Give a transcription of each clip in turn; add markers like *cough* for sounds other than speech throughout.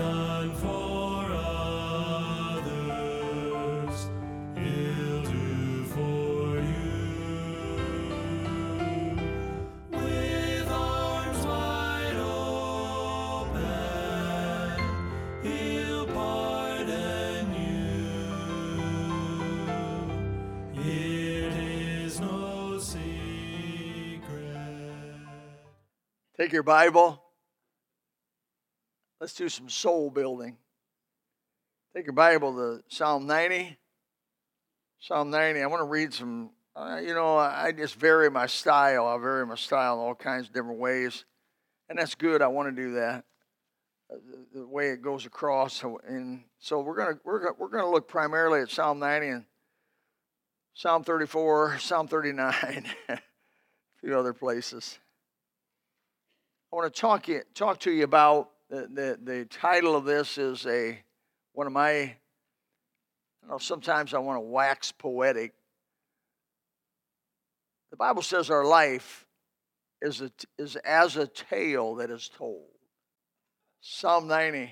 done for others, He'll do for you. With arms wide open, He'll pardon you. It is no secret. Take your Bible. Let's do some soul building. Take your Bible to Psalm 90. Psalm 90. I want to read some, uh, you know, I just vary my style. I vary my style in all kinds of different ways. And that's good. I want to do that. uh, The, way it goes across. And so we're going to we're going we're going to look primarily at Psalm 90 and Psalm 34, Psalm 39, *laughs* a few other places. I want to talk you, talk to you about the, the, the title of this is a one of my don't know sometimes I want to wax poetic. The Bible says our life is a, is as a tale that is told. Psalm 90.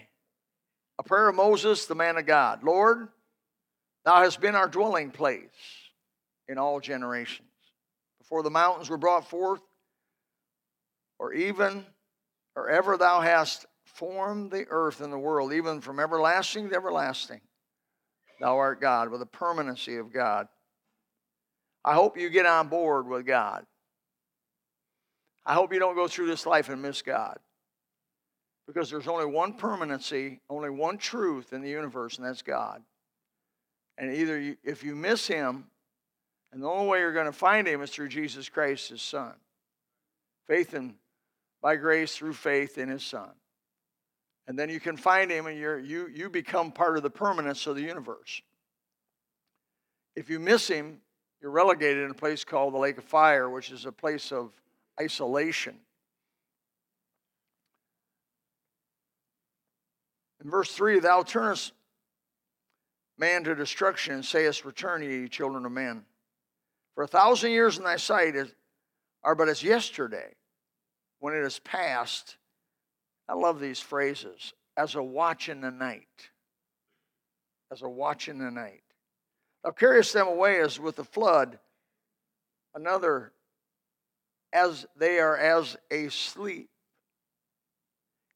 A prayer of Moses, the man of God. Lord, thou hast been our dwelling place in all generations. Before the mountains were brought forth, or even or ever thou hast formed the earth and the world, even from everlasting to everlasting. Thou art God with the permanency of God. I hope you get on board with God. I hope you don't go through this life and miss God. Because there's only one permanency, only one truth in the universe, and that's God. And either you, if you miss Him, and the only way you're going to find Him is through Jesus Christ, His Son. Faith in by grace through faith in his son. And then you can find him and you're, you, you become part of the permanence of the universe. If you miss him, you're relegated in a place called the lake of fire, which is a place of isolation. In verse 3, thou turnest man to destruction and sayest, Return ye, children of men. For a thousand years in thy sight is, are but as yesterday when it is past. I love these phrases as a watch in the night. As a watch in the night. Thou carriest them away as with a flood. Another, as they are as a sleep.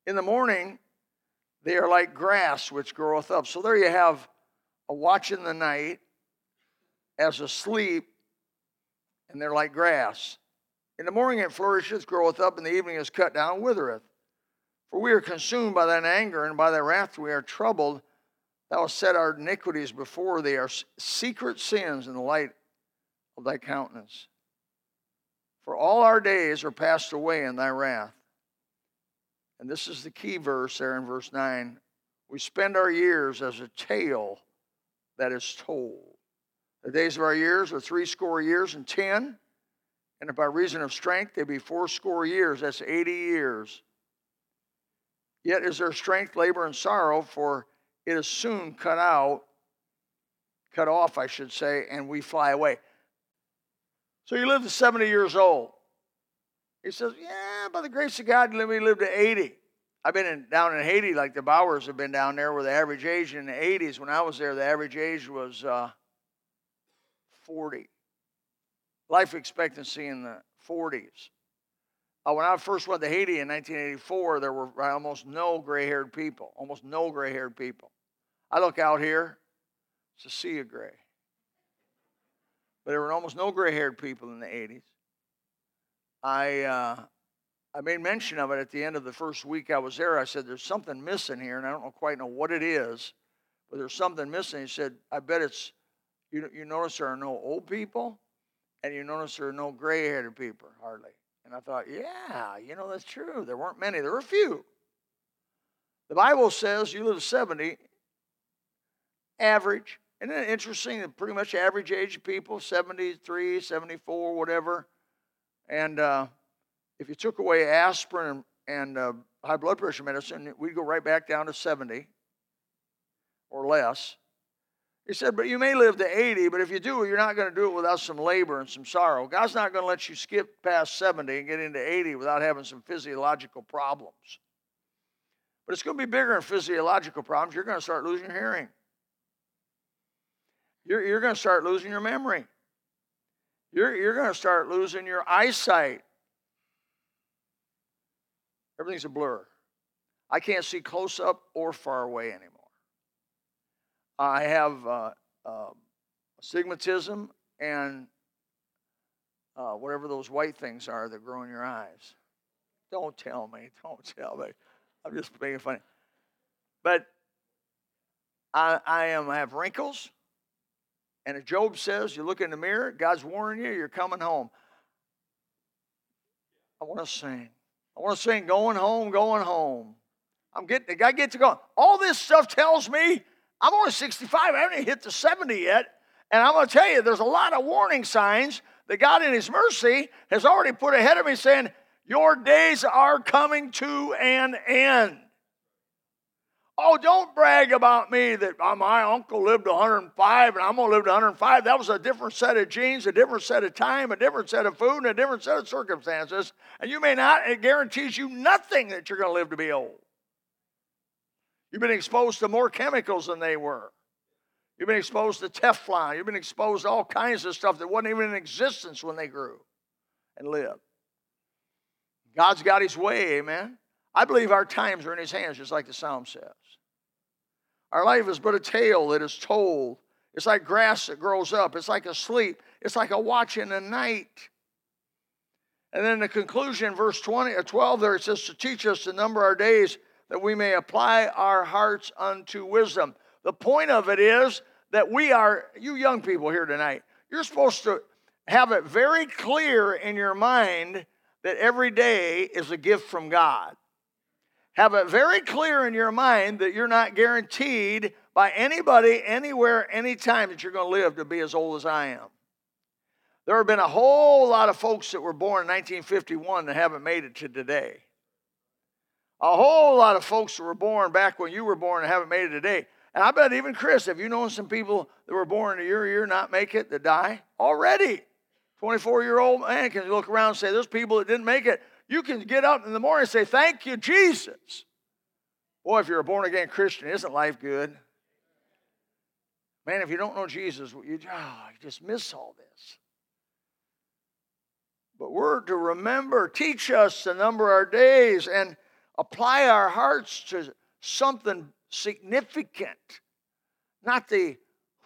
In the morning, they are like grass which groweth up. So there you have a watch in the night as a sleep, and they're like grass. In the morning it flourisheth, groweth up, in the evening is cut down, withereth. For we are consumed by thine anger, and by thy wrath we are troubled. Thou hast set our iniquities before thee, our secret sins in the light of thy countenance. For all our days are passed away in thy wrath. And this is the key verse there in verse 9. We spend our years as a tale that is told. The days of our years are three score years and ten. And if by reason of strength they be fourscore years, that's 80 years. Yet is there strength, labor, and sorrow, for it is soon cut out, cut off, I should say, and we fly away. So you live to 70 years old. He says, Yeah, by the grace of God, let me live to 80. I've been in, down in Haiti, like the Bowers have been down there, where the average age in the 80s, when I was there, the average age was uh, 40 life expectancy in the 40s. Uh, when I first went to Haiti in 1984, there were almost no gray haired people, almost no gray haired people. I look out here, it's a sea of gray. But there were almost no gray haired people in the 80s. I, uh, I made mention of it at the end of the first week I was there. I said, There's something missing here, and I don't know quite know what it is, but there's something missing. He said, I bet it's, you, you notice there are no old people? And you notice there are no gray haired people, hardly. And I thought, yeah, you know, that's true. There weren't many, there were a few. The Bible says you live 70, average. Isn't it interesting that pretty much average age of people, 73, 74, whatever. And uh, if you took away aspirin and, and uh, high blood pressure medicine, we'd go right back down to 70 or less. He said, but you may live to 80, but if you do, you're not going to do it without some labor and some sorrow. God's not going to let you skip past 70 and get into 80 without having some physiological problems. But it's going to be bigger than physiological problems. You're going to start losing your hearing. You're, you're going to start losing your memory. You're, you're going to start losing your eyesight. Everything's a blur. I can't see close up or far away anymore. I have uh, uh, astigmatism and uh, whatever those white things are that grow in your eyes. Don't tell me. *laughs* Don't tell me. I'm just being funny. But I, I am I have wrinkles. And as Job says, you look in the mirror, God's warning you, you're coming home. I want to sing. I want to sing, going home, going home. I'm getting, I get to go. All this stuff tells me I'm only 65. I haven't hit the 70 yet. And I'm going to tell you, there's a lot of warning signs that God, in His mercy, has already put ahead of me saying, Your days are coming to an end. Oh, don't brag about me that oh, my uncle lived 105 and I'm going to live to 105. That was a different set of genes, a different set of time, a different set of food, and a different set of circumstances. And you may not, it guarantees you nothing that you're going to live to be old. You've been exposed to more chemicals than they were. You've been exposed to Teflon. You've been exposed to all kinds of stuff that wasn't even in existence when they grew and lived. God's got his way, amen. I believe our times are in his hands, just like the psalm says. Our life is but a tale that is told. It's like grass that grows up. It's like a sleep. It's like a watch in the night. And then the conclusion, verse 20 or uh, 12, there it says to teach us to number our days that we may apply our hearts unto wisdom. The point of it is that we are, you young people here tonight, you're supposed to have it very clear in your mind that every day is a gift from God. Have it very clear in your mind that you're not guaranteed by anybody, anywhere, anytime that you're going to live to be as old as I am. There have been a whole lot of folks that were born in 1951 that haven't made it to today. A whole lot of folks that were born back when you were born and haven't made it today. And I bet even Chris, have you known some people that were born year or year not make it that die already? 24 year old man can look around and say, There's people that didn't make it. You can get up in the morning and say, Thank you, Jesus. Boy, if you're a born again Christian, isn't life good? Man, if you don't know Jesus, you, oh, you just miss all this. But we're to remember, teach us to number our days and apply our hearts to something significant, not the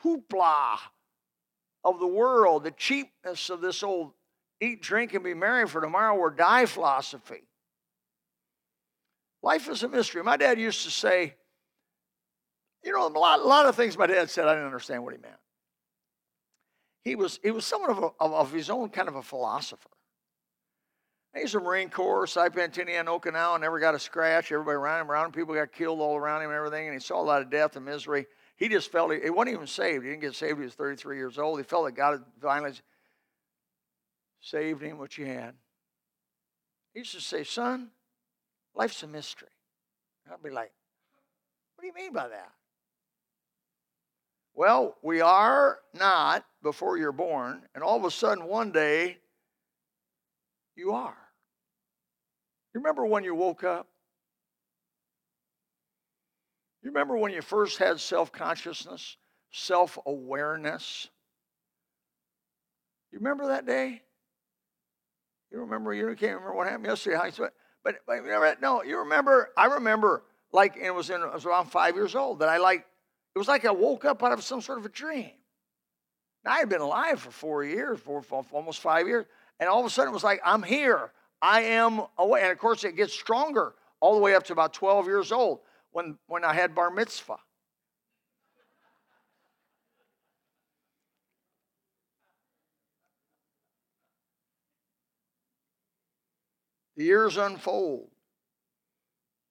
hoopla of the world, the cheapness of this old eat, drink, and be merry, for tomorrow or die philosophy. Life is a mystery. My dad used to say, you know, a lot, a lot of things my dad said, I didn't understand what he meant. He was, he was somewhat of, a, of, of his own kind of a philosopher. He's a Marine Corps, Saipan Tinian, Okinawa, never got a scratch. Everybody around him, around him, people got killed all around him and everything, and he saw a lot of death and misery. He just felt he, he wasn't even saved. He didn't get saved. He was 33 years old. He felt that God had finally saved him, which he had. He used to say, Son, life's a mystery. And I'd be like, What do you mean by that? Well, we are not before you're born, and all of a sudden one day you are. You remember when you woke up? You remember when you first had self consciousness, self awareness? You remember that day? You remember, you can't remember what happened yesterday. How but, but remember, no, you remember, I remember like it was in I was around five years old that I like it was like I woke up out of some sort of a dream. Now, I had been alive for four years, for almost five years, and all of a sudden it was like, I'm here. I am away. And of course, it gets stronger all the way up to about 12 years old when, when I had bar mitzvah. The years unfold.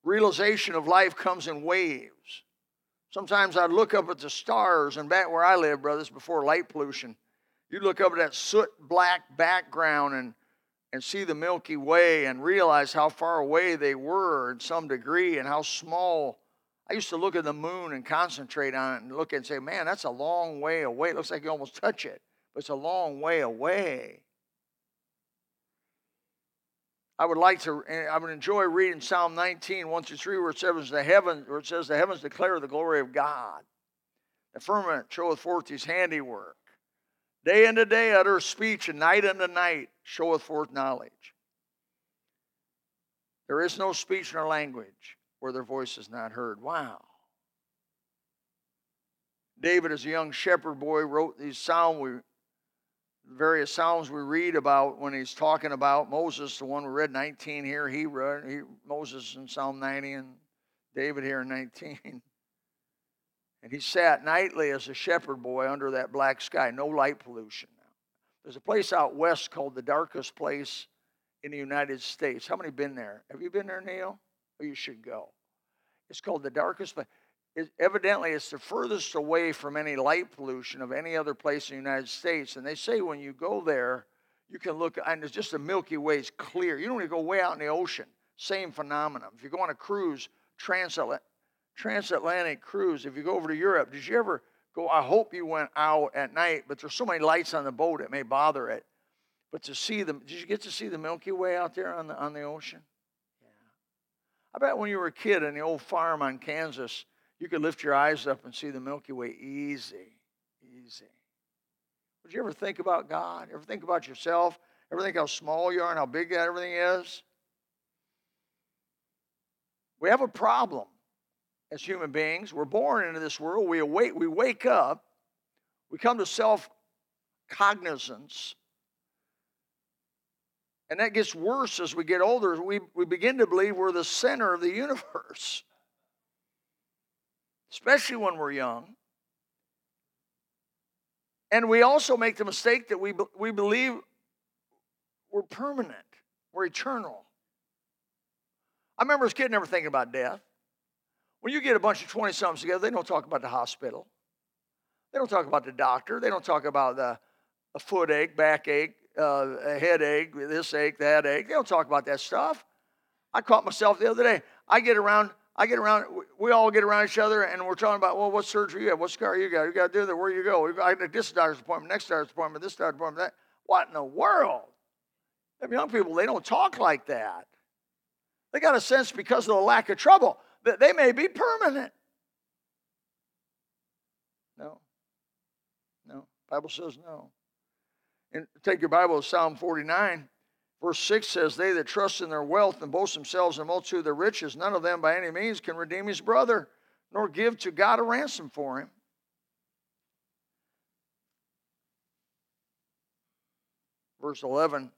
Realization of life comes in waves. Sometimes I'd look up at the stars, and back where I live, brothers, before light pollution, you'd look up at that soot black background and, and see the Milky Way and realize how far away they were in some degree and how small. I used to look at the moon and concentrate on it and look and say, man, that's a long way away. It looks like you almost touch it, but it's a long way away. I would like to, eh, I would enjoy reading Psalm 19, 1 through 3, where it says the heavens, where it says the heavens declare the glory of God. The firmament showeth forth his handiwork. Day unto day utter speech, and night unto night showeth forth knowledge. There is no speech nor language where their voice is not heard. Wow. David, as a young shepherd boy, wrote these psalms. We, various psalms we read about when he's talking about Moses, the one we read 19 here. He read he, Moses in Psalm 90 and David here in 19. *laughs* And he sat nightly as a shepherd boy under that black sky, no light pollution. There's a place out west called the darkest place in the United States. How many been there? Have you been there, Neil? Oh, you should go. It's called the darkest place. It, evidently, it's the furthest away from any light pollution of any other place in the United States. And they say when you go there, you can look, and it's just the Milky Way is clear. You don't even go way out in the ocean. Same phenomenon. If you go on a cruise, transatlantic, transatlantic cruise, if you go over to Europe, did you ever go? I hope you went out at night, but there's so many lights on the boat it may bother it. But to see them, did you get to see the Milky Way out there on the on the ocean? Yeah. I bet when you were a kid in the old farm on Kansas, you could lift your eyes up and see the Milky Way easy, easy. Would you ever think about God? Ever think about yourself? Ever think how small you are and how big that everything is? We have a problem as human beings. We're born into this world. We awake, we wake up. We come to self cognizance. And that gets worse as we get older. We, we begin to believe we're the center of the universe, especially when we're young. And we also make the mistake that we, we believe we're permanent, we're eternal. I remember as a kid never thinking about death. When you get a bunch of 20 somethings together, they don't talk about the hospital. They don't talk about the doctor. They don't talk about the a foot ache, back ache, uh, a headache, this ache, that ache. They don't talk about that stuff. I caught myself the other day. I get around, I get around, we all get around each other and we're talking about, well, what surgery you have? What scar you got? You got to do that. Where you go? I got this doctor's appointment, next doctor's appointment, this doctor's appointment, that. What in the world? Them young people, they don't talk like that. They got a sense because of the lack of trouble that they may be permanent. No. No. Bible says no. And take your Bible to Psalm 49. Verse 6 says, They that trust in their wealth and boast themselves in the multitude of their riches, none of them by any means can redeem his brother, nor give to God a ransom for him. Verse 11,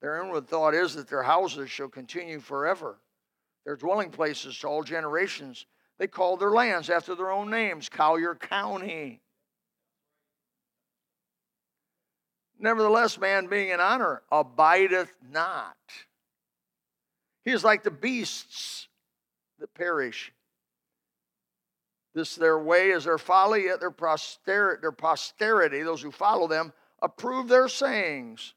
their inward thought is that their houses shall continue forever their dwelling places to all generations. They called their lands after their own names Collier County. Nevertheless, man being in honor abideth not. He is like the beasts that perish. This their way is their folly, yet their their posterity, those who follow them, approve their sayings.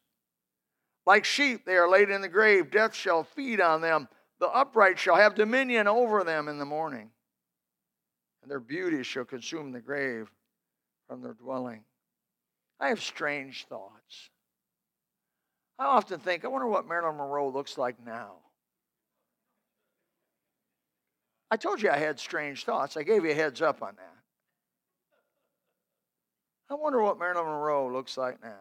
Like sheep, they are laid in the grave. Death shall feed on them. The upright shall have dominion over them in the morning, and their beauty shall consume the grave from their dwelling. I have strange thoughts. I often think, I wonder what Marilyn Monroe looks like now. I told you I had strange thoughts. I gave you a heads up on that. I wonder what Marilyn Monroe looks like now.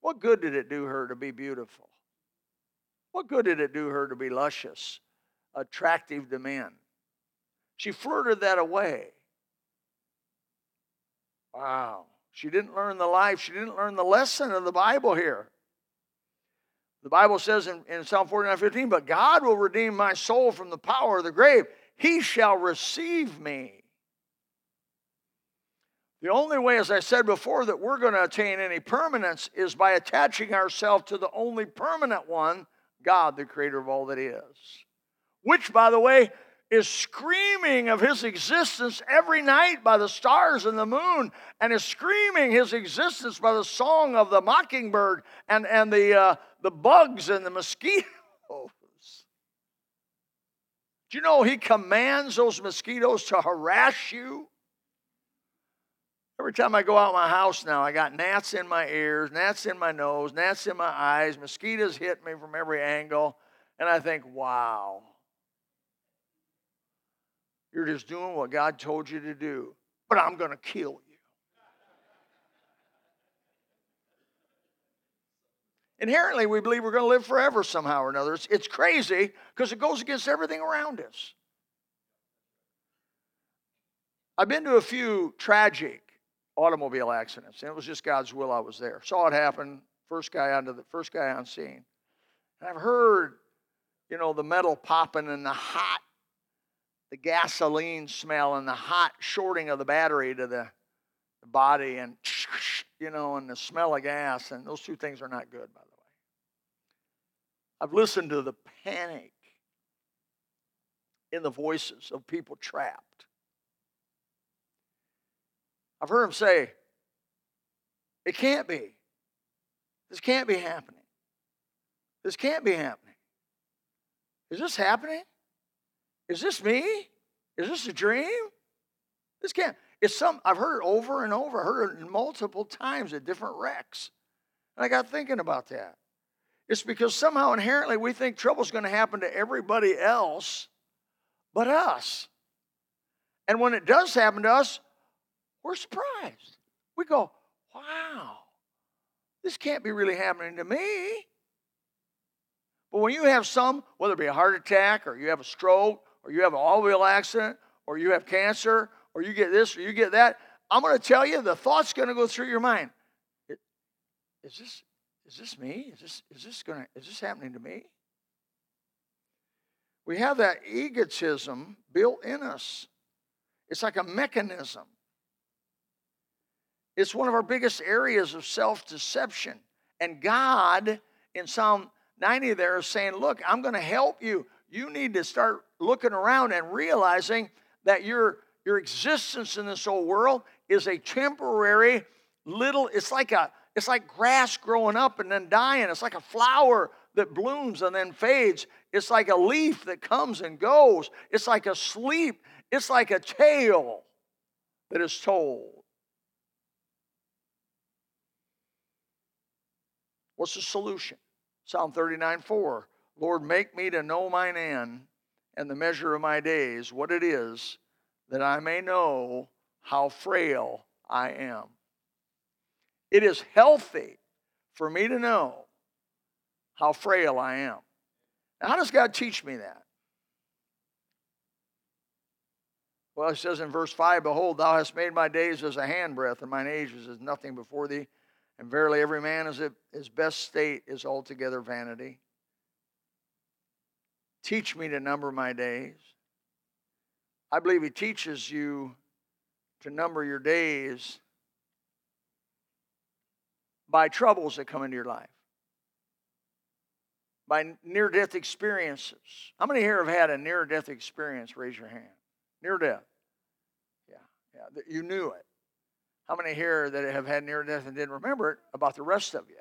What good did it do her to be beautiful? What good did it do her to be luscious, attractive to men? She flirted that away. Wow. She didn't learn the life, she didn't learn the lesson of the Bible here. The Bible says in, in Psalm 49 15, but God will redeem my soul from the power of the grave. He shall receive me. The only way, as I said before, that we're going to attain any permanence is by attaching ourselves to the only permanent one, God, the creator of all that is. Which, by the way, is screaming of his existence every night by the stars and the moon, and is screaming his existence by the song of the mockingbird and, and the, uh, the bugs and the mosquitoes. *laughs* Do you know he commands those mosquitoes to harass you? Every time I go out my house now, I got gnats in my ears, gnats in my nose, gnats in my eyes, mosquitoes hit me from every angle, and I think, wow. You're just doing what God told you to do, but I'm going to kill you. Inherently, we believe we're going to live forever somehow or another. It's, it's crazy because it goes against everything around us. I've been to a few tragic automobile accidents, and it was just God's will I was there. Saw it happen, first guy onto the first guy on scene. And I've heard, you know, the metal popping and the hot, the gasoline smell and the hot shorting of the battery to the, the body and you know, and the smell of gas, and those two things are not good, by the way. I've listened to the panic in the voices of people trapped. I've heard them say, it can't be. This can't be happening. This can't be happening. Is this happening? Is this me? Is this a dream? This can't. It's some I've heard it over and over. I heard it multiple times at different wrecks. And I got thinking about that. It's because somehow inherently we think trouble's going to happen to everybody else but us. And when it does happen to us, we're surprised. We go, wow, this can't be really happening to me. But when you have some, whether it be a heart attack or you have a stroke or you have an automobile accident or you have cancer or you get this or you get that, I'm going to tell you the thought's going to go through your mind. Is this is this me? Is this, is this gonna is this happening to me? We have that egotism built in us. It's like a mechanism. It's one of our biggest areas of self-deception. And God in Psalm 90 there is saying, Look, I'm going to help you. You need to start looking around and realizing that your, your existence in this old world is a temporary little, it's like a it's like grass growing up and then dying. It's like a flower that blooms and then fades. It's like a leaf that comes and goes. It's like a sleep. It's like a tale that is told. What's the solution? Psalm 39 4. Lord, make me to know mine end and the measure of my days, what it is, that I may know how frail I am. It is healthy for me to know how frail I am. Now, how does God teach me that? Well, it says in verse 5 Behold, thou hast made my days as a handbreadth, and mine age is as nothing before thee. And verily, every man is his best state is altogether vanity. Teach me to number my days. I believe he teaches you to number your days by troubles that come into your life, by near death experiences. How many here have had a near death experience? Raise your hand. Near death. Yeah, yeah. You knew it. How many here that have had near death and didn't remember it about the rest of you?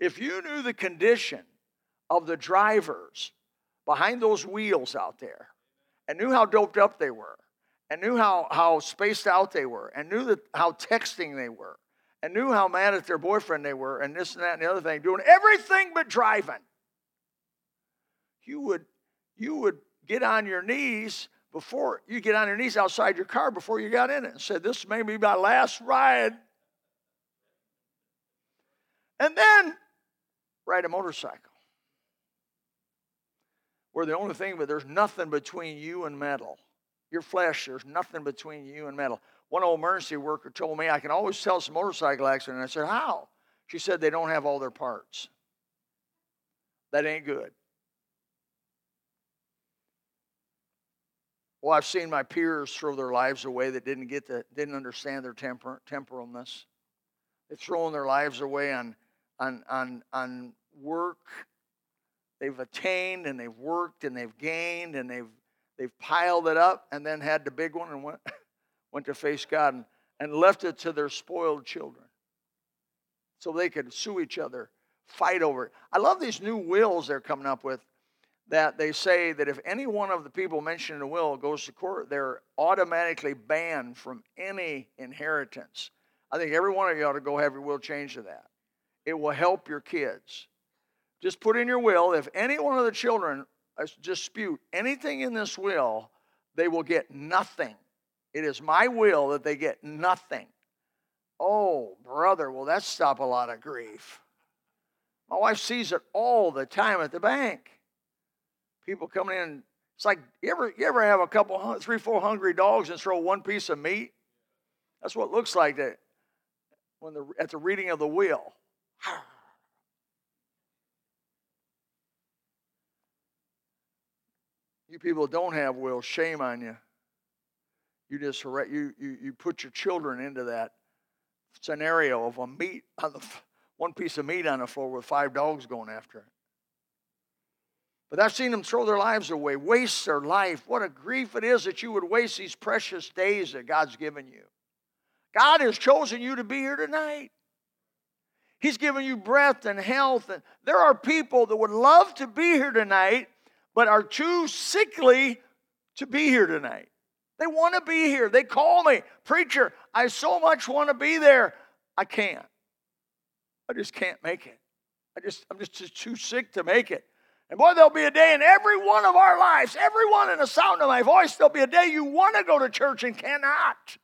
If you knew the condition of the drivers behind those wheels out there and knew how doped up they were, and knew how, how spaced out they were and knew that, how texting they were and knew how mad at their boyfriend they were and this and that and the other thing, doing everything but driving, you would, you would get on your knees before you get on your knees outside your car before you got in it and said, This may be my last ride. And then ride a motorcycle. Where the only thing, but there's nothing between you and metal. Your flesh, there's nothing between you and metal. One old emergency worker told me I can always tell it's a motorcycle accident. I said, How? She said they don't have all their parts. That ain't good. Well, I've seen my peers throw their lives away that didn't get the, didn't understand their temper, temporalness. They've thrown their lives away on, on, on, on work. They've attained and they've worked and they've gained and they've They've piled it up and then had the big one and went, *laughs* went to face God and, and left it to their spoiled children so they could sue each other, fight over it. I love these new wills they're coming up with. That they say that if any one of the people mentioned in the will goes to court, they're automatically banned from any inheritance. I think every one of you ought to go have your will changed to that. It will help your kids. Just put in your will if any one of the children uh, dispute anything in this will, they will get nothing. It is my will that they get nothing. Oh, brother, will that stop a lot of grief? My wife sees it all the time at the bank. People coming in. It's like you ever you ever have a couple three four hungry dogs and throw one piece of meat. That's what it looks like that when the at the reading of the will. *sighs* You people don't have will, shame on you. You just you, you, you put your children into that scenario of a meat on the one piece of meat on the floor with five dogs going after it. But I've seen them throw their lives away, waste their life. What a grief it is that you would waste these precious days that God's given you. God has chosen you to be here tonight. He's given you breath and health. And there are people that would love to be here tonight, but are too sickly to be here tonight. They want to be here. They call me, Preacher, I so much want to be there. I can't. I just can't make it. I just, I'm just too sick to make it. And boy, there'll be a day in every one of our lives, everyone in the sound of my voice, there'll be a day you want to go to church and cannot.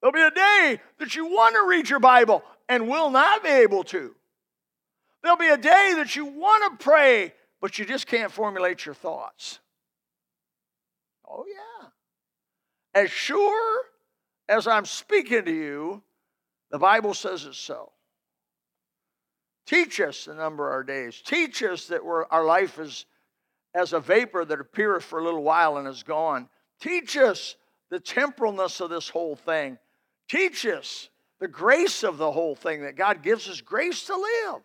There'll be a day that you want to read your Bible and will not be able to. There'll be a day that you want to pray, but you just can't formulate your thoughts. Oh, yeah. As sure as I'm speaking to you, the Bible says it's so. Teach us the number of our days. Teach us that our life is as a vapor that appeareth for a little while and is gone. Teach us the temporalness of this whole thing. Teach us the grace of the whole thing, that God gives us grace to live.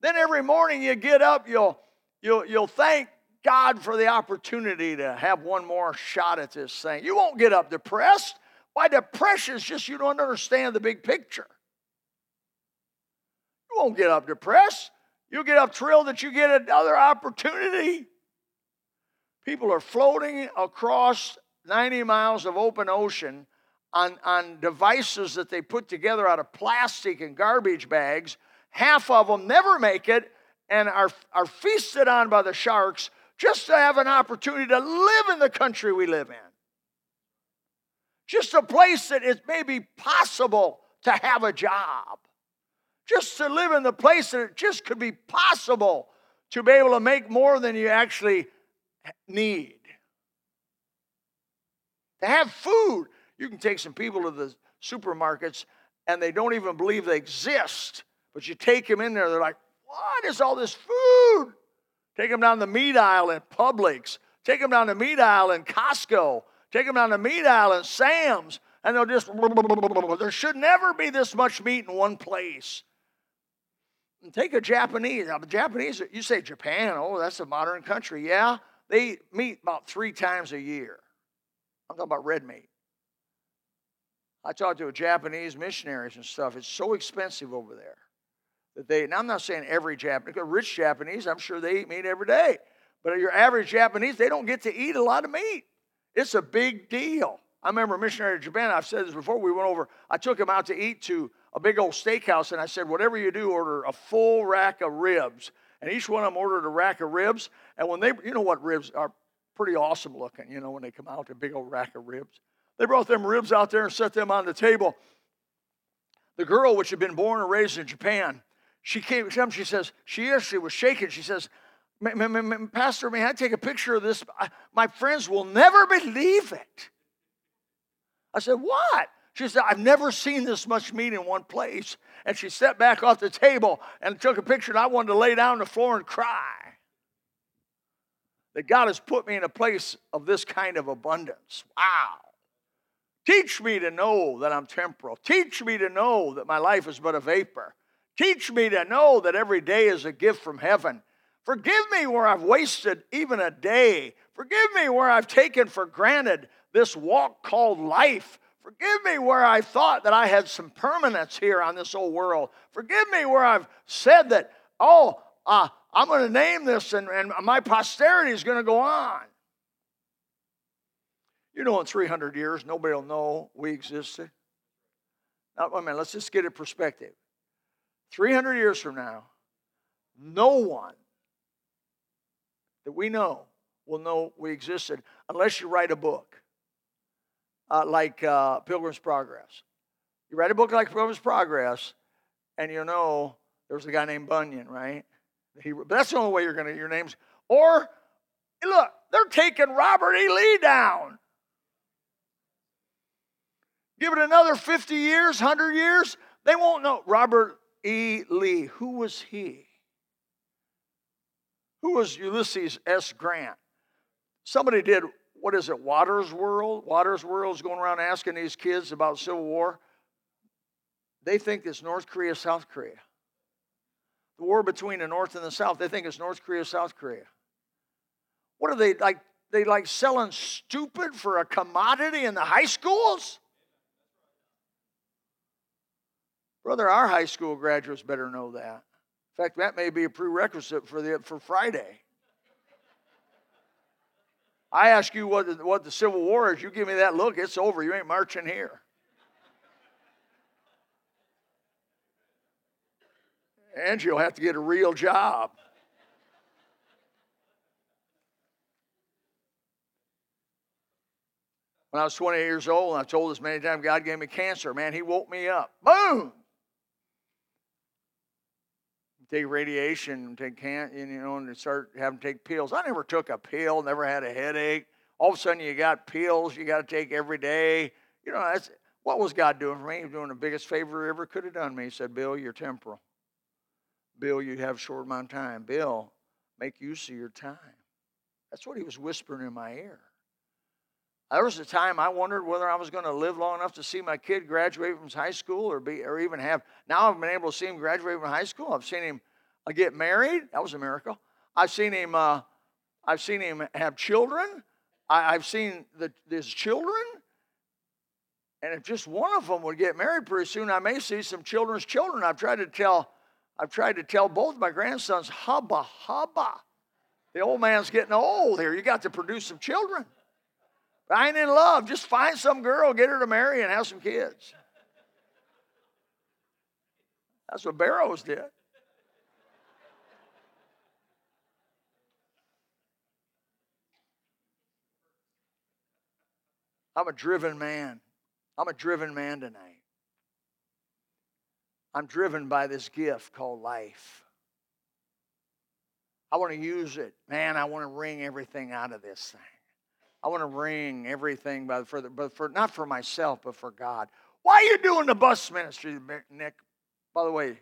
Then every morning you get up, you'll, you'll, you'll thank God for the opportunity to have one more shot at this thing. You won't get up depressed. Why, depression is just you don't understand the big picture. You won't get up depressed. You'll get up thrilled that you get another opportunity. People are floating across 90 miles of open ocean on, on devices that they put together out of plastic and garbage bags. Half of them never make it and are, are feasted on by the sharks just to have an opportunity to live in the country we live in. Just a place that it may be possible to have a job. Just to live in the place that it just could be possible to be able to make more than you actually need. To have food. You can take some people to the supermarkets and they don't even believe they exist. But you take them in there, they're like, what is all this food? Take them down the meat aisle in Publix. Take them down the meat aisle in Costco. Take them down the meat aisle in Sam's. And they'll just, *laughs* there should never be this much meat in one place. Take a Japanese. Now, the Japanese, you say Japan, oh, that's a modern country. Yeah, they eat meat about three times a year. I'm talking about red meat. I talked to a Japanese missionaries and stuff. It's so expensive over there that they, and I'm not saying every Japanese, rich Japanese, I'm sure they eat meat every day. But your average Japanese, they don't get to eat a lot of meat. It's a big deal. I remember a missionary to Japan, I've said this before, we went over, I took him out to eat to a big old steakhouse, and I said, whatever you do, order a full rack of ribs. And each one of them ordered a rack of ribs. And when they, you know what ribs are pretty awesome looking, you know, when they come out, a big old rack of ribs. They brought them ribs out there and set them on the table. The girl, which had been born and raised in Japan, she came, she says, she actually was shaking. She says, Pastor, may I take a picture of this? My friends will never believe it. I said, What? She said, I've never seen this much meat in one place. And she stepped back off the table and took a picture, and I wanted to lay down on the floor and cry. That God has put me in a place of this kind of abundance. Wow. Teach me to know that I'm temporal. Teach me to know that my life is but a vapor. Teach me to know that every day is a gift from heaven. Forgive me where I've wasted even a day. Forgive me where I've taken for granted this walk called life. Forgive me where I thought that I had some permanence here on this old world. Forgive me where I've said that, oh, uh, I'm going to name this and, and my posterity is going to go on. You know, in 300 years, nobody will know we existed. Now, wait a minute, let's just get a perspective. 300 years from now, no one that we know will know we existed unless you write a book uh, like uh, Pilgrim's Progress. You write a book like Pilgrim's Progress, and you know there's a guy named Bunyan, right? He, but that's the only way you're going to, your name's, or look, they're taking Robert E. Lee down. Give it another 50 years, 100 years, they won't know. Robert E. Lee, who was he? Who was Ulysses S. Grant? Somebody did, what is it, Watters' World? Watters' World is going around asking these kids about Civil War. They think it's North Korea, South Korea. The war between the North and the South, they think it's North Korea, South Korea. What are they like? They like selling stupid for a commodity in the high schools? Brother, our high school graduates better know that. In fact, that may be a prerequisite for, the, for Friday. I ask you what the, what the Civil War is, you give me that look, it's over. You ain't marching here. And you'll have to get a real job. When I was 28 years old, and I've told this many times, God gave me cancer. Man, He woke me up. Boom! Take radiation, take can, you know, and start having to take pills. I never took a pill, never had a headache. All of a sudden, you got pills you got to take every day. You know, that's what was God doing for me? He was doing the biggest favor He ever could have done me. He said, "Bill, you're temporal. Bill, you have short amount of time. Bill, make use of your time." That's what He was whispering in my ear. There was a time I wondered whether I was going to live long enough to see my kid graduate from high school or be or even have. Now I've been able to see him graduate from high school. I've seen him uh, get married. That was a miracle. I've seen him. Uh, I've seen him have children. I, have seen the, his children. And if just one of them would get married pretty soon, I may see some children's children. I've tried to tell. I've tried to tell both my grandsons, hubba hubba. The old man's getting old here. You got to produce some children. I ain't in love. Just find some girl, get her to marry, and have some kids. That's what Barrows did. I'm a driven man. I'm a driven man tonight. I'm driven by this gift called life. I want to use it. Man, I want to wring everything out of this thing. I want to wring everything by the, but for not for myself, but for God. Why are you doing the bus ministry, Nick? By the way,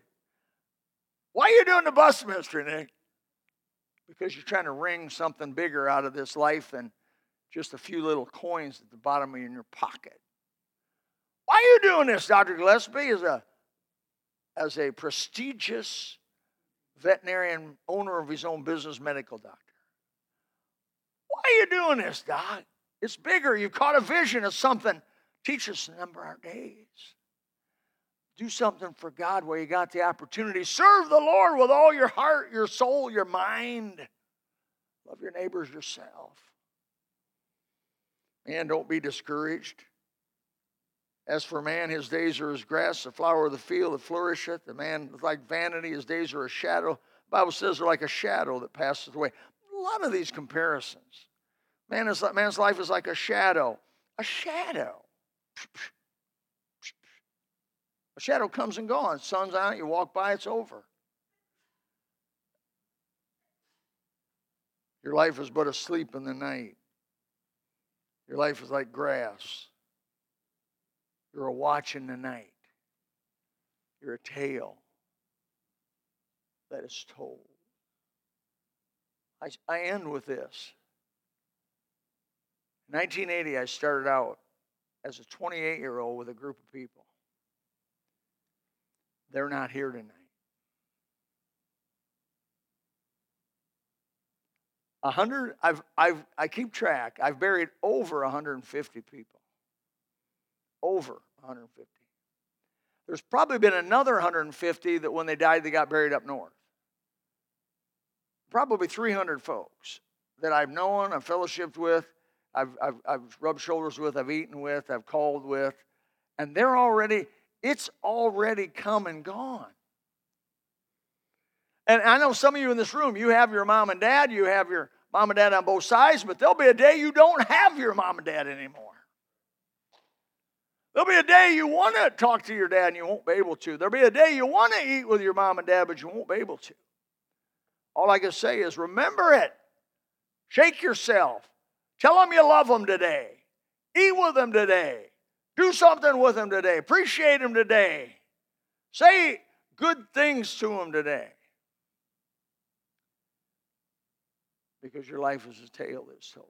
why are you doing the bus ministry, Nick? Because you're trying to wring something bigger out of this life than just a few little coins at the bottom of your pocket. Why are you doing this, Dr. Gillespie, as a, as a prestigious veterinarian, owner of his own business, medical doctor? Are you doing this, Doc? It's bigger. You've caught a vision of something. Teach us to number our days. Do something for God where you got the opportunity. Serve the Lord with all your heart, your soul, your mind. Love your neighbors yourself. Man, don't be discouraged. As for man, his days are as grass, the flower of the field that flourisheth. The man is like vanity, his days are a shadow. The Bible says they're like a shadow that passes away a lot of these comparisons. Man is, man's life is like a shadow. A shadow. A shadow comes and goes. Sun's out, you walk by, it's over. Your life is but a sleep in the night. Your life is like grass. You're a watch in the night. You're a tale that is told. I, I end with this. In 1980, I started out as a 28 year old with a group of people. They're not here tonight. Hundred, I've, I've, I keep track. I've buried over 150 people. Over 150. There's probably been another 150 that when they died, they got buried up north. probably 300 folks that I've known, I've fellowshipped with, I've, I've, I've rubbed shoulders with, I've eaten with, I've called with, and they're already, it's already come and gone. And I know some of you in this room, you have your mom and dad, you have your mom and dad on both sides, but there'll be a day you don't have your mom and dad anymore. There'll be a day you want to talk to your dad and you won't be able to. There'll be a day you want to eat with your mom and dad, but you won't be able to. All I can say is remember it. Shake yourself. Tell them you love them today. Eat with them today. Do something with them today. Appreciate them today. Say good things to them today. Because your life is a tale that's told.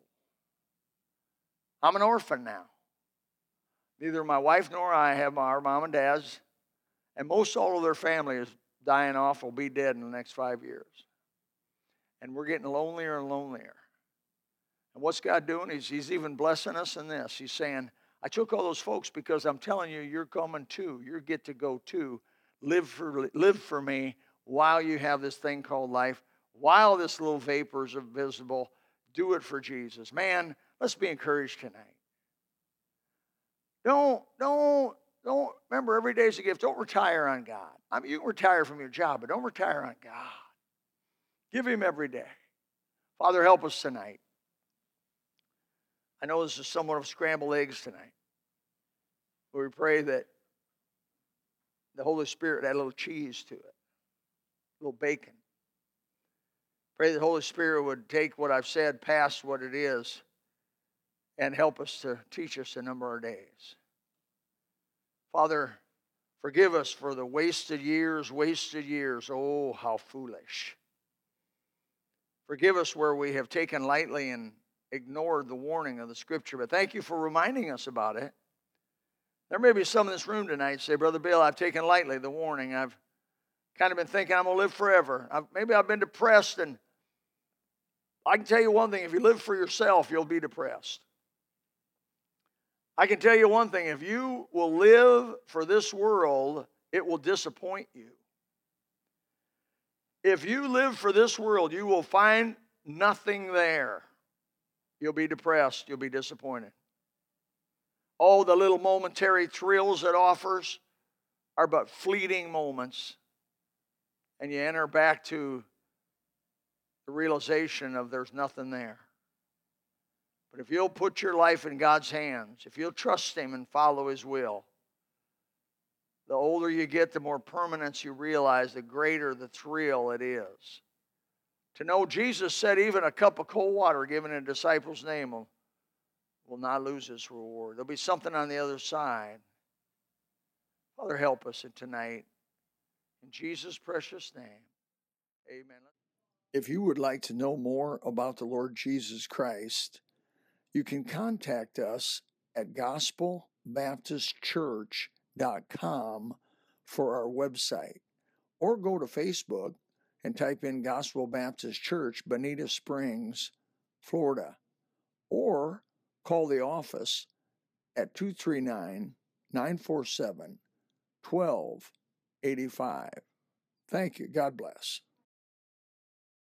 I'm an orphan now. Neither my wife nor I have our mom and dads, and most all of their family is dying off, will be dead in the next five years. And we're getting lonelier and lonelier. And what's God doing? He's, he's even blessing us in this. He's saying, I took all those folks because I'm telling you, you're coming too. You get to go too. Live for, live for me while you have this thing called life, while this little vapor is visible. Do it for Jesus. Man, let's be encouraged tonight. Don't, don't, don't remember every day is a gift. Don't retire on God. I mean, you can retire from your job, but don't retire on God. Give Him every day. Father, help us tonight. I know this is somewhat of scrambled eggs tonight. But we pray that the Holy Spirit add a little cheese to it, a little bacon. Pray the Holy Spirit would take what I've said past what it is and help us to teach us a number of days. Father, forgive us for the wasted years, wasted years. Oh, how foolish. Forgive us where we have taken lightly and ignored the warning of the scripture, but thank you for reminding us about it. There may be some in this room tonight say, Brother Bill, I've taken lightly the warning. I've kind of been thinking I'm going to live forever. I've, maybe I've been depressed, and I can tell you one thing if you live for yourself, you'll be depressed. I can tell you one thing if you will live for this world, it will disappoint you. If you live for this world, you will find nothing there. You'll be depressed, you'll be disappointed. Oh, the little momentary thrills it offers are but fleeting moments. And you enter back to the realization of there's nothing there. But if you'll put your life in God's hands, if you'll trust Him and follow His will, the older you get, the more permanence you realize, the greater the thrill it is. To know Jesus said even a cup of cold water given in a disciple's name will, will not lose its reward. There'll be something on the other side. Father, help us tonight. In Jesus' precious name, amen. If you would like to know more about the Lord Jesus Christ, you can contact us at gospelbaptistchurch.com for our website or go to Facebook and type in Gospel Baptist Church, Bonita Springs, Florida, or call the office at 239 947 1285. Thank you. God bless.